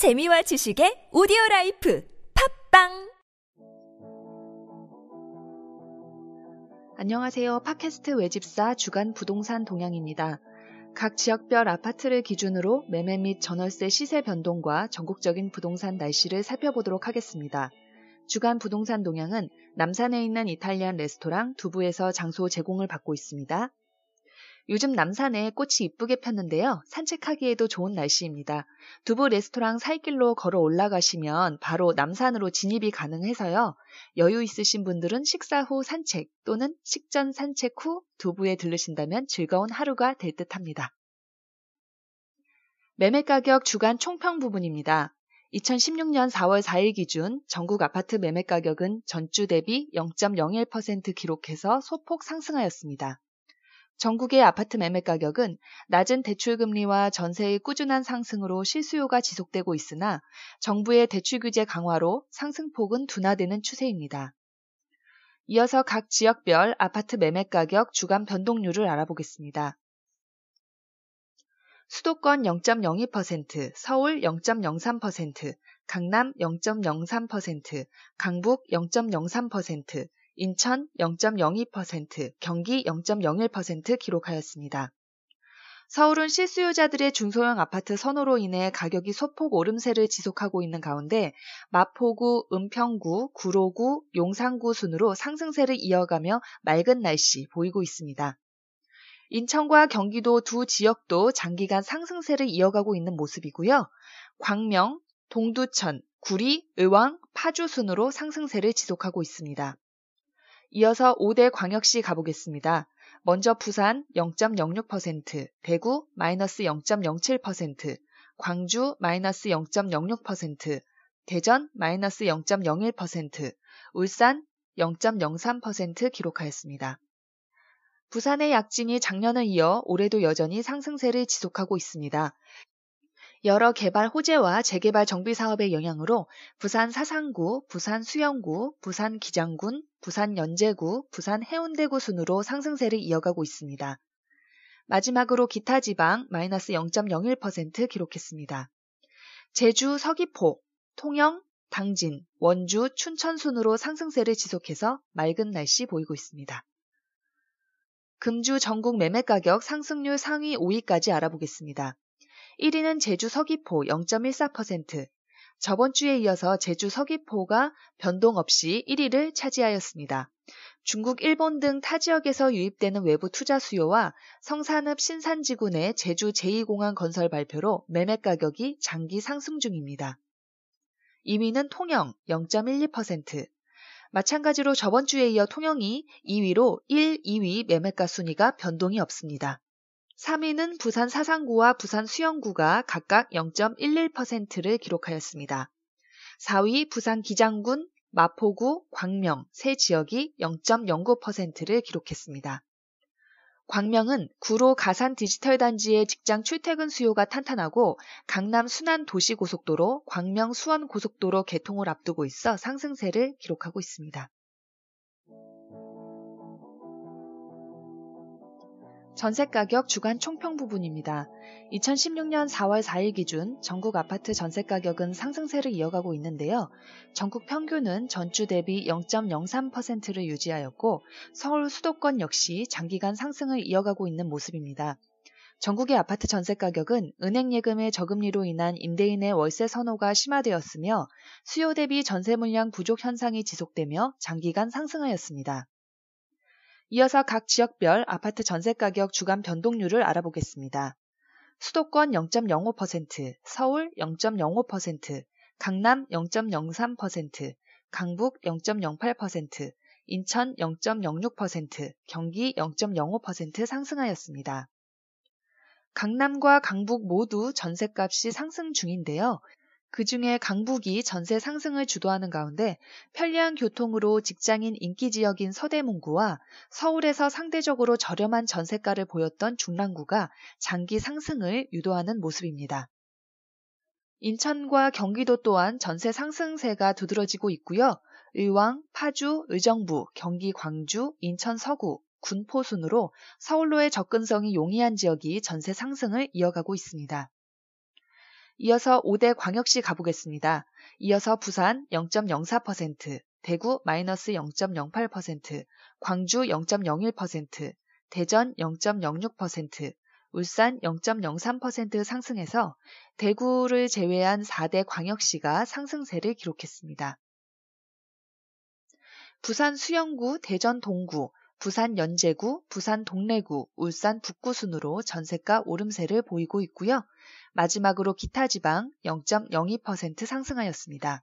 재미와 지식의 오디오 라이프 팟빵 안녕하세요. 팟캐스트 외집사 주간 부동산 동향입니다. 각 지역별 아파트를 기준으로 매매 및 전월세 시세 변동과 전국적인 부동산 날씨를 살펴보도록 하겠습니다. 주간 부동산 동향은 남산에 있는 이탈리안 레스토랑 두부에서 장소 제공을 받고 있습니다. 요즘 남산에 꽃이 이쁘게 폈는데요. 산책하기에도 좋은 날씨입니다. 두부 레스토랑 살길로 걸어 올라가시면 바로 남산으로 진입이 가능해서요. 여유 있으신 분들은 식사 후 산책 또는 식전 산책 후 두부에 들르신다면 즐거운 하루가 될 듯 합니다. 매매 가격 주간 총평 부분입니다. 2016년 4월 4일 기준 전국 아파트 매매 가격은 전주 대비 0.01% 기록해서 소폭 상승하였습니다. 전국의 아파트 매매 가격은 낮은 대출금리와 전세의 꾸준한 상승으로 실수요가 지속되고 있으나 정부의 대출 규제 강화로 상승폭은 둔화되는 추세입니다. 이어서 각 지역별 아파트 매매 가격 주간 변동률을 알아보겠습니다. 수도권 0.02%, 서울 0.03%, 강남 0.03%, 강북 0.03%, 인천 0.02%, 경기 0.01% 기록하였습니다. 서울은 실수요자들의 중소형 아파트 선호로 인해 가격이 소폭 오름세를 지속하고 있는 가운데 마포구, 은평구, 구로구, 용산구 순으로 상승세를 이어가며 맑은 날씨 보이고 있습니다. 인천과 경기도 두 지역도 장기간 상승세를 이어가고 있는 모습이고요. 광명, 동두천, 구리, 의왕, 파주 순으로 상승세를 지속하고 있습니다. 이어서 5대 광역시 가보겠습니다. 먼저 부산 0.06%, 대구 마이너스 0.07%, 광주 마이너스 0.06%, 대전 마이너스 0.01%, 울산 0.03% 기록하였습니다. 부산의 약진이 작년을 이어 올해도 여전히 상승세를 지속하고 있습니다. 여러 개발 호재와 재개발 정비 사업의 영향으로 부산 사상구, 부산 수영구, 부산 기장군, 부산 연제구, 부산 해운대구 순으로 상승세를 이어가고 있습니다. 마지막으로 기타 지방 마이너스 0.01% 기록했습니다. 제주 서귀포, 통영, 당진, 원주, 춘천 순으로 상승세를 지속해서 맑은 날씨 보이고 있습니다. 금주 전국 매매 가격 상승률 상위 5위까지 알아보겠습니다. 1위는 제주 서귀포 0.14%. 저번 주에 이어서 제주 서귀포가 변동 없이 1위를 차지하였습니다. 중국, 일본 등 타 지역에서 유입되는 외부 투자 수요와 성산읍 신산지구 내 제주 제2공항 건설 발표로 매매 가격이 장기 상승 중입니다. 2위는 통영 0.12%. 마찬가지로 저번 주에 이어 통영이 2위로 1, 2위 매매가 순위가 변동이 없습니다. 3위는 부산 사상구와 부산 수영구가 각각 0.11%를 기록하였습니다. 4위 부산 기장군, 마포구, 광명 세 지역이 0.09%를 기록했습니다. 광명은 구로 가산 디지털 단지의 직장 출퇴근 수요가 탄탄하고 강남 순환 도시 고속도로 광명 수원 고속도로 개통을 앞두고 있어 상승세를 기록하고 있습니다. 전세 가격 주간 총평 부분입니다. 2016년 4월 4일 기준 전국 아파트 전세 가격은 상승세를 이어가고 있는데요. 전국 평균은 전주 대비 0.03%를 유지하였고 서울 수도권 역시 장기간 상승을 이어가고 있는 모습입니다. 전국의 아파트 전세 가격은 은행 예금의 저금리로 인한 임대인의 월세 선호가 심화되었으며 수요 대비 전세 물량 부족 현상이 지속되며 장기간 상승하였습니다. 이어서 각 지역별 아파트 전세 가격 주간 변동률을 알아보겠습니다. 수도권 0.05%, 서울 0.05%, 강남 0.03%, 강북 0.08%, 인천 0.06%, 경기 0.05% 상승하였습니다. 강남과 강북 모두 전세값이 상승 중인데요. 그 중에 강북이 전세 상승을 주도하는 가운데 편리한 교통으로 직장인 인기 지역인 서대문구와 서울에서 상대적으로 저렴한 전세가를 보였던 중랑구가 장기 상승을 유도하는 모습입니다. 인천과 경기도 또한 전세 상승세가 두드러지고 있고요. 의왕, 파주, 의정부, 경기 광주, 인천 서구, 군포 순으로 서울로의 접근성이 용이한 지역이 전세 상승을 이어가고 있습니다. 이어서 5대 광역시 가보겠습니다. 이어서 부산 0.04%, 대구 마이너스 0.08%, 광주 0.01%, 대전 0.06%, 울산 0.03% 상승해서 대구를 제외한 4대 광역시가 상승세를 기록했습니다. 부산 수영구, 대전 동구, 부산 연제구, 부산 동래구, 울산 북구 순으로 전세가 오름세를 보이고 있고요. 마지막으로 기타 지방 0.02% 상승하였습니다.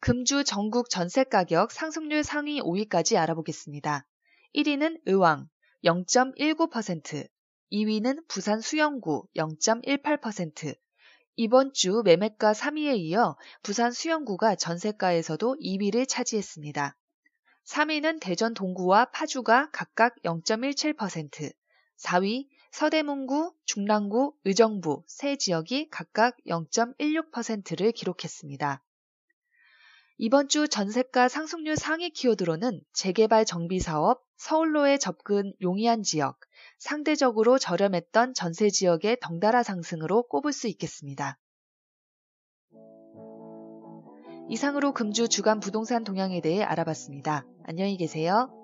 금주 전국 전세 가격 상승률 상위 5위까지 알아보겠습니다. 1위는 의왕 0.19%, 2위는 부산 수영구 0.18%, 이번 주 매매가 3위에 이어 부산 수영구가 전세가에서도 2위를 차지했습니다. 3위는 대전 동구와 파주가 각각 0.17%, 4위 서대문구, 중랑구, 의정부 세 지역이 각각 0.16%를 기록했습니다. 이번 주 전세가 상승률 상위 키워드로는 재개발 정비 사업, 서울로의 접근 용이한 지역, 상대적으로 저렴했던 전세 지역의 덩달아 상승으로 꼽을 수 있겠습니다. 이상으로 금주 주간 부동산 동향에 대해 알아봤습니다. 안녕히 계세요.